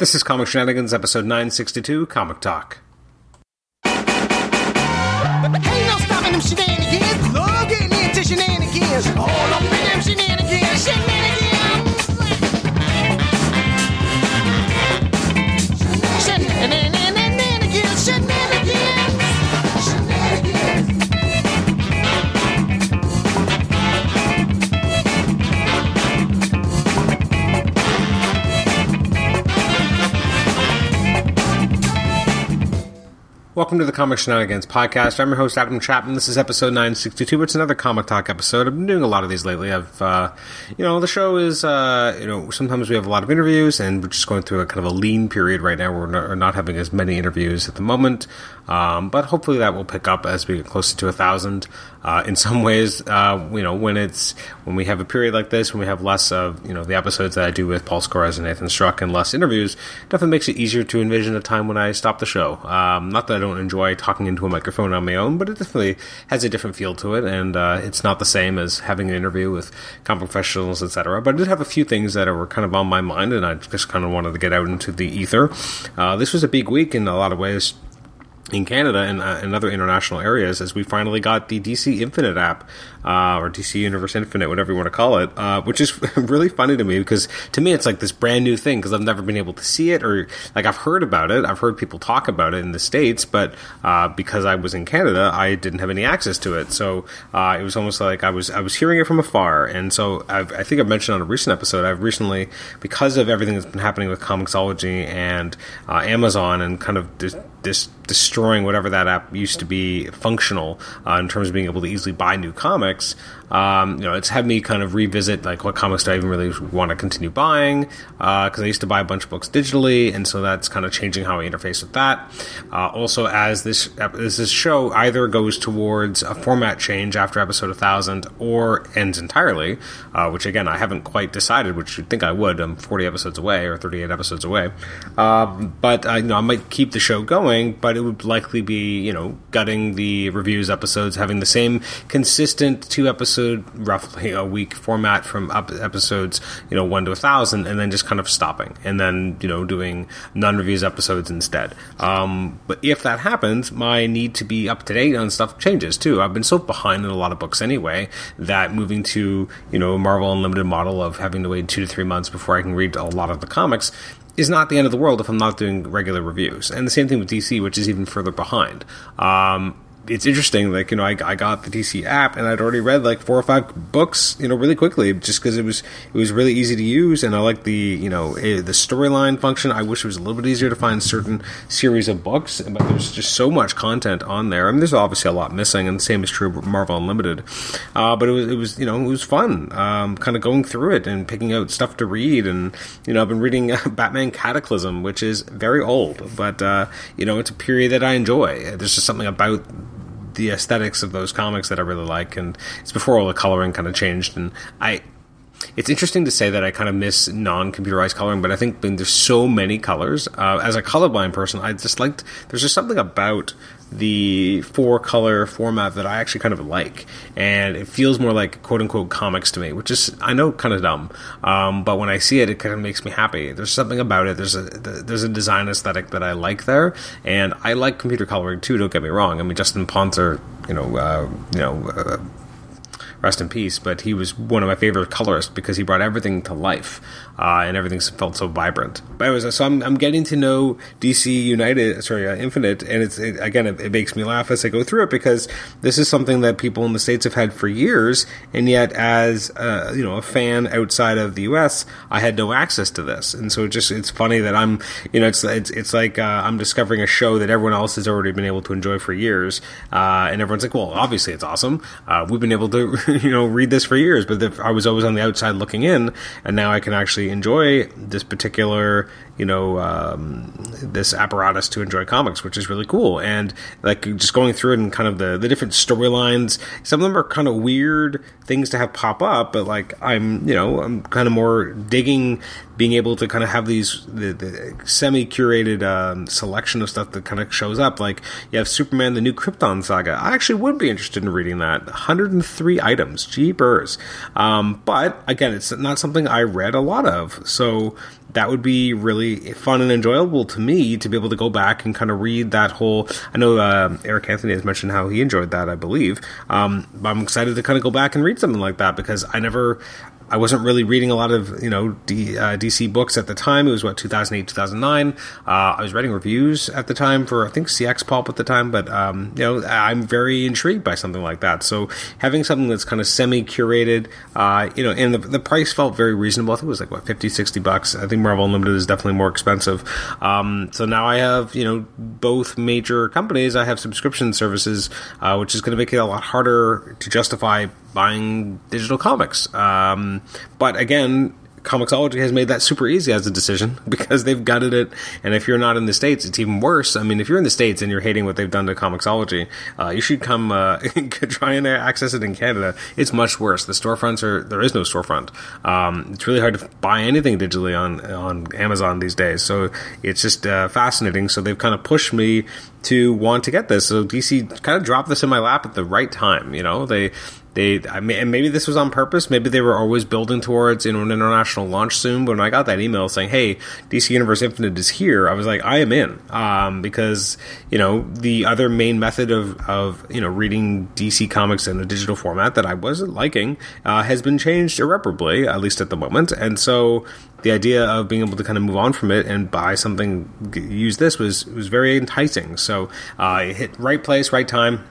This is Comic Shenanigans, episode 962, Comic Talk. Shenanigans. All up in them shenanigans. Shenanigans. Welcome to the Comic Shenanigans podcast. I'm your host, Adam Chapman. This is episode 962. It's another Comic Talk episode. I've been doing a lot of these lately. I've, uh, you know, the show is, uh, you know, sometimes we have a lot of interviews, and we're just going through a kind of a lean period right now. We're not, having as many interviews at the moment, um, but hopefully that will pick up as we get closer to a thousand. Uh, in some ways, uh, you know, when it's when we have a period like this, when we have less of you know the episodes that I do with Paul Scores and Nathan Struck, and less interviews, definitely makes it easier to envision a time when I stop the show. Um, not that I don't enjoy talking into a microphone on my own, but it definitely has a different feel to it, and uh, it's not the same as having an interview with comic professionals, etc. But I did have a few things that were kind of on my mind, and I just kind of wanted to get out into the ether. Uh, this was a big week in a lot of ways in Canada and uh, in other international areas as we finally got the DC Infinite app uh, or DC Universe Infinite, whatever you want to call it, uh, which is really funny to me because to me it's like this brand new thing because I've never been able to see it or like I've heard about it, I've heard people talk about it in the states, but uh, because I was in Canada, I didn't have any access to it, so uh, it was almost like I was I was hearing it from afar, and so I've, I think I mentioned on a recent episode I've recently because of everything that's been happening with Comixology and uh, Amazon and kind of this, this destroying whatever that app used to be functional uh, in terms of being able to easily buy new comics comics um, you know, it's had me kind of revisit like what comics do I even really want to continue buying because I used to buy a bunch of books digitally, and so that's kind of changing how I interface with that. Uh, also, as this as this show either goes towards a format change after episode 1000 or ends entirely, uh, which again I haven't quite decided, which you'd think I would. I'm 40 episodes away or 38 episodes away, um, but uh, you know I might keep the show going, but it would likely be you know gutting the reviews episodes, having the same consistent two roughly a week format from up episodes, you know, one to a thousand, and then just kind of stopping, and then you know doing non reviews episodes instead. Um, but if that happens, my need to be up to date on stuff changes too. I've been so behind in a lot of books anyway that moving to you know Marvel Unlimited model of having to wait two to three months before I can read a lot of the comics is not the end of the world if I'm not doing regular reviews. And the same thing with DC, which is even further behind. Um, it's interesting, like you know, I, I got the DC app and I'd already read like four or five books, you know, really quickly, just because it was it was really easy to use, and I like the you know eh, the storyline function. I wish it was a little bit easier to find certain series of books, but there's just so much content on there. I mean, there's obviously a lot missing, and the same is true with Marvel Unlimited. Uh, but it was it was you know it was fun, um, kind of going through it and picking out stuff to read, and you know I've been reading Batman Cataclysm, which is very old, but uh, you know it's a period that I enjoy. There's just something about the aesthetics of those comics that I really like, and it's before all the coloring kind of changed. And I, it's interesting to say that I kind of miss non-computerized coloring, but I think there's so many colors, uh, as a colorblind person, I just liked. There's just something about the four color format that I actually kind of like, and it feels more like quote unquote comics to me, which is I know kind of dumb, um, but when I see it, it kind of makes me happy. There's something about it. There's a there's a design aesthetic that I like there, and I like computer coloring too. Don't get me wrong. I mean, Justin Ponsor, you know, uh, you know. Uh, rest in peace. But he was one of my favorite colorists because he brought everything to life, uh, and everything felt so vibrant. But anyways, so I'm, I'm getting to know DC United, sorry, uh, Infinite, and it's it, again it, it, makes me laugh as I go through it because this is something that people in the states have had for years, and yet as uh, you know a fan outside of the U.S., I had no access to this, and so it just it's funny that I'm you know it's it's, it's like uh, I'm discovering a show that everyone else has already been able to enjoy for years, uh, and everyone's like, well, obviously it's awesome. Uh, we've been able to you know read this for years, but I was always on the outside looking in, and now I can actually enjoy this particular you know um, this apparatus to enjoy comics, which is really cool. And like just going through it and kind of the the different storylines. Some of them are kind of weird things to have pop up, but like I'm you know I'm kind of more digging being able to kind of have these the, the semi curated um, selection of stuff that kind of shows up. Like you have Superman: The New Krypton Saga. I actually would be interested in reading that. 103 items, jeepers. Um, but again, it's not something I read a lot of, so that would be really fun and enjoyable to me to be able to go back and kind of read that whole. I know uh, Eric Anthony has mentioned how he enjoyed that, I believe. Um, I'm excited to kind of go back and read something like that because I never, I wasn't really reading a lot of you know D, uh, DC books at the time. It was what 2008, 2009. Uh, I was writing reviews at the time for I think CX Pulp at the time, but um, you know I'm very intrigued by something like that. So having something that's kind of semi curated, uh, you know, and the, the, price felt very reasonable. I think it was like what 50, 60 bucks. I think Marvel Unlimited is definitely more expensive. Um, so now I have you know both major companies. I have subscription services, uh, which is going to make it a lot harder to justify buying digital comics. Um, but again, Comixology has made that super easy as a decision because they've gutted it. And if you're not in the States, it's even worse. I mean, if you're in the States and you're hating what they've done to Comixology, uh, you should come uh, try and access it in Canada. It's much worse. The storefronts are, there is no storefront. Um, it's really hard to buy anything digitally on, on Amazon these days. So it's just uh, fascinating. So they've kind of pushed me to want to get this. So DC kind of dropped this in my lap at the right time. You know, they they I mean, and maybe this was on purpose. Maybe they were always building towards an international launch soon. But when I got that email saying, "Hey, DC Universe Infinite is here," I was like, "I am in," um, because you know the other main method of of you know reading DC comics in a digital format that I wasn't liking uh, has been changed irreparably, at least at the moment. And so the idea of being able to kind of move on from it and buy something, use this was was very enticing. So uh, hit right place, right time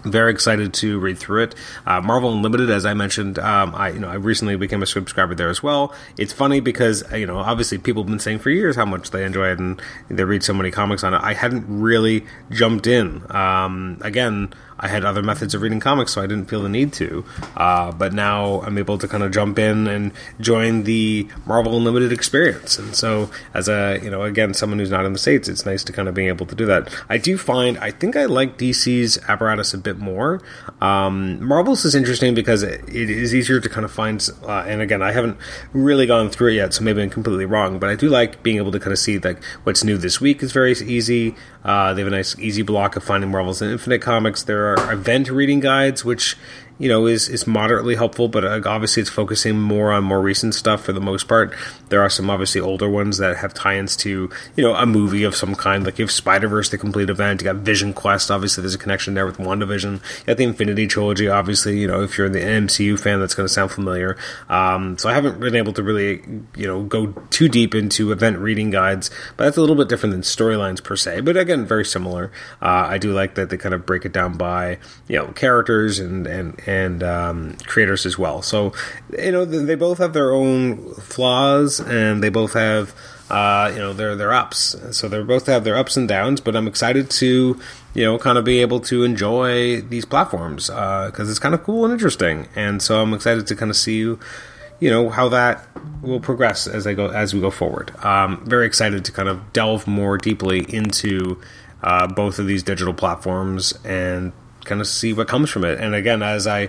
very excited to read through it. Uh, Marvel Unlimited, as I mentioned, um, I you know I recently became a subscriber there as well. It's funny because you know obviously people have been saying for years how much they enjoy it and they read so many comics on it. I hadn't really jumped in. Um, again, I had other methods of reading comics, so I didn't feel the need to. Uh, but now I'm able to kind of jump in and join the Marvel Unlimited experience. And so, as a you know, again, someone who's not in the states, it's nice to kind of being able to do that. I do find I think I like DC's apparatus a bit more. Um, Marvel's is interesting because it, it is easier to kind of find. Uh, and again, I haven't really gone through it yet, so maybe I'm completely wrong. But I do like being able to kind of see like what's new this week is very easy. Uh, they have a nice easy block of finding Marvel's and Infinite comics. There are event reading guides, which you know is is moderately helpful, but uh, obviously it's focusing more on more recent stuff for the most part. There are some obviously older ones that have tie-ins to you know a movie of some kind, like you have Spider Verse, the complete event. You got Vision Quest, obviously there's a connection there with WandaVision. You got the Infinity Trilogy, obviously. You know if you're the MCU fan, that's going to sound familiar. Um, so I haven't been able to really you know go too deep into event reading guides, but that's a little bit different than storylines per se. But again, very similar. Uh, I do like that they kind of break it down by you know characters and and and um, creators as well. So you know they both have their own flaws and they both have uh, you know their their ups. So they both have their ups and downs. But I'm excited to you know kind of be able to enjoy these platforms because uh, it's kind of cool and interesting. And so I'm excited to kind of see you you know how that will progress as I go as we go forward. Um, very excited to kind of delve more deeply into uh, both of these digital platforms and kind of see what comes from it. And again, as I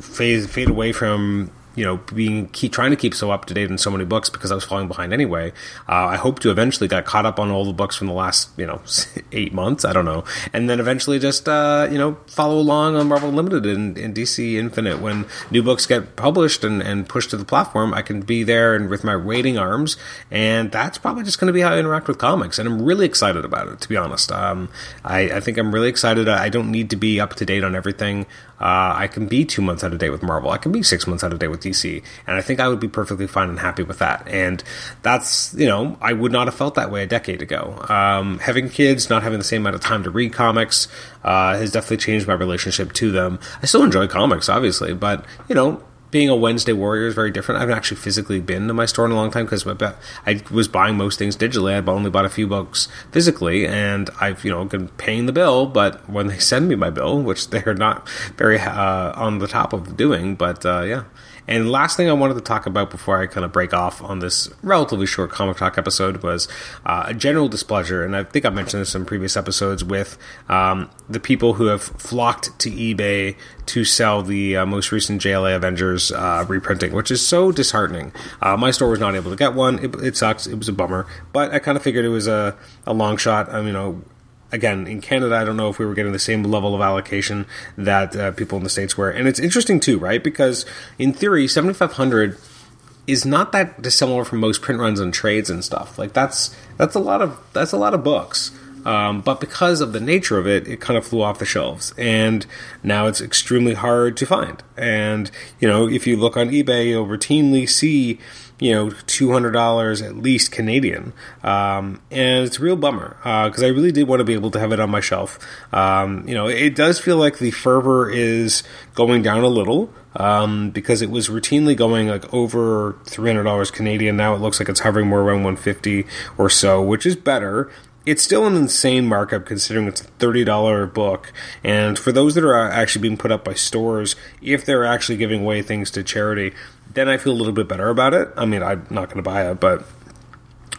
fade fade away from you know, being keep trying to keep so up to date in so many books because I was falling behind anyway. Uh, I hope to eventually get caught up on all the books from the last you know eight months. I don't know, and then eventually just uh, you know follow along on Marvel Limited and, and, DC Infinite when new books get published and, and pushed to the platform. I can be there and with my waiting arms, and that's probably just going to be how I interact with comics. And I'm really excited about it, to be honest. Um, I, I think I'm really excited. I don't need to be up to date on everything. Uh, I can be two months out of date with Marvel. I can be six months out of date with DC, and I think I would be perfectly fine and happy with that. And that's you know I would not have felt that way a decade ago. Um, having kids, not having the same amount of time to read comics, uh, has definitely changed my relationship to them. I still enjoy comics, obviously, but you know being a Wednesday warrior is very different. I haven't actually physically been to my store in a long time because I was buying most things digitally. I've only bought a few books physically, and I've you know been paying the bill. But when they send me my bill, which they're not very uh, on the top of doing, but uh, yeah, and last thing I wanted to talk about before I kind of break off on this relatively short comic talk episode was uh, a general displeasure, and I think I mentioned this in previous episodes with um, the people who have flocked to eBay to sell the uh, most recent JLA Avengers uh, reprinting, which is so disheartening. Uh, my store was not able to get one. It, it sucks. It was a bummer, but I kind of figured it was a, a long shot. I mean, you know again, in Canada, I don't know if we were getting the same level of allocation that uh, people in the States were. And it's interesting, too, right? Because in theory, 7,500 is not that dissimilar from most print runs and trades and stuff. Like that's that's a lot of that's a lot of books. Um, but because of the nature of it, it kind of flew off the shelves, and now it's extremely hard to find. And you know, if you look on eBay, you'll routinely see you know two hundred dollars at least Canadian, um, and it's a real bummer because uh, I really did want to be able to have it on my shelf. Um, you know, it does feel like the fervor is going down a little. Um, because it was routinely going like over three hundred dollars Canadian. Now it looks like it's hovering more around one fifty or so, which is better it's still an insane markup considering it's a $30 book. And for those that are uh, actually being put up by stores, if they're actually giving away things to charity, then I feel a little bit better about it. I mean, I'm not going to buy it, but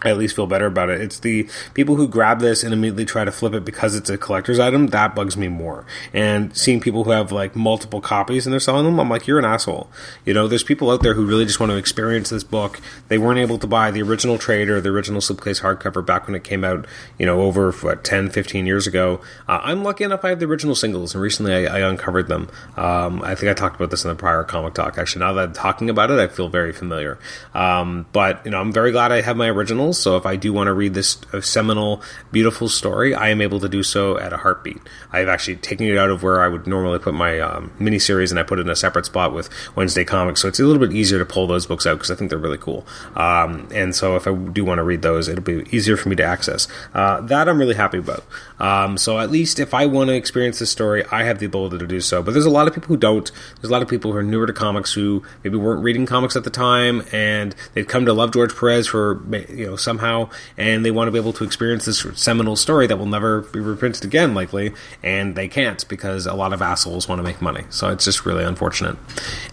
I at least feel better about it. It's the people who grab this and immediately try to flip it because it's a collector's item that bugs me more. And seeing people who have like multiple copies and they're selling them, I'm like, you're an asshole. You know, there's people out there who really just want to experience this book. They weren't able to buy the original trade or the original slipcase hardcover back when it came out, you know, over what 10, 15 years ago. Uh, I'm lucky enough I have the original singles, and recently I, I uncovered them. Um, I think I talked about this in the prior comic talk. Actually, now that I'm talking about it, I feel very familiar. Um, but you know, I'm very glad I have my originals novels. So if I do want to read this seminal, beautiful story, I am able to do so at a heartbeat. I've actually taken it out of where I would normally put my um, miniseries, and I put it in a separate spot with Wednesday Comics. So it's a little bit easier to pull those books out because I think they're really cool. Um, and so if I do want to read those, it'll be easier for me to access. Uh, that I'm really happy about. Um, so at least if I want to experience this story, I have the ability to do so. But there's a lot of people who don't. There's a lot of people who are newer to comics who maybe weren't reading comics at the time, and they've come to love George Perez for you know somehow, and they want to be able to experience this seminal story that will never be reprinted again, likely, and they can't because a lot of assholes want to make money. So it's just really unfortunate.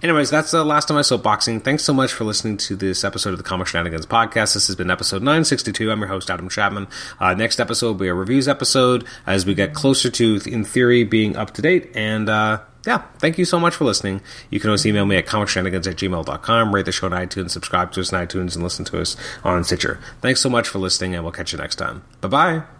Anyways, that's the last of my soapboxing. Thanks so much for listening to this episode of the Comic Shenanigans podcast. This has been episode 962. I'm your host, Adam Chapman. Uh, next episode will be a reviews episode as we get closer to, in theory, being up to date. And, uh, yeah, thank you so much for listening. You can always email me at comicshenanigans at gmail.com, rate the show on iTunes, subscribe to us on iTunes, and listen to us on Stitcher. Thanks so much for listening, and we'll catch you next time. Bye bye.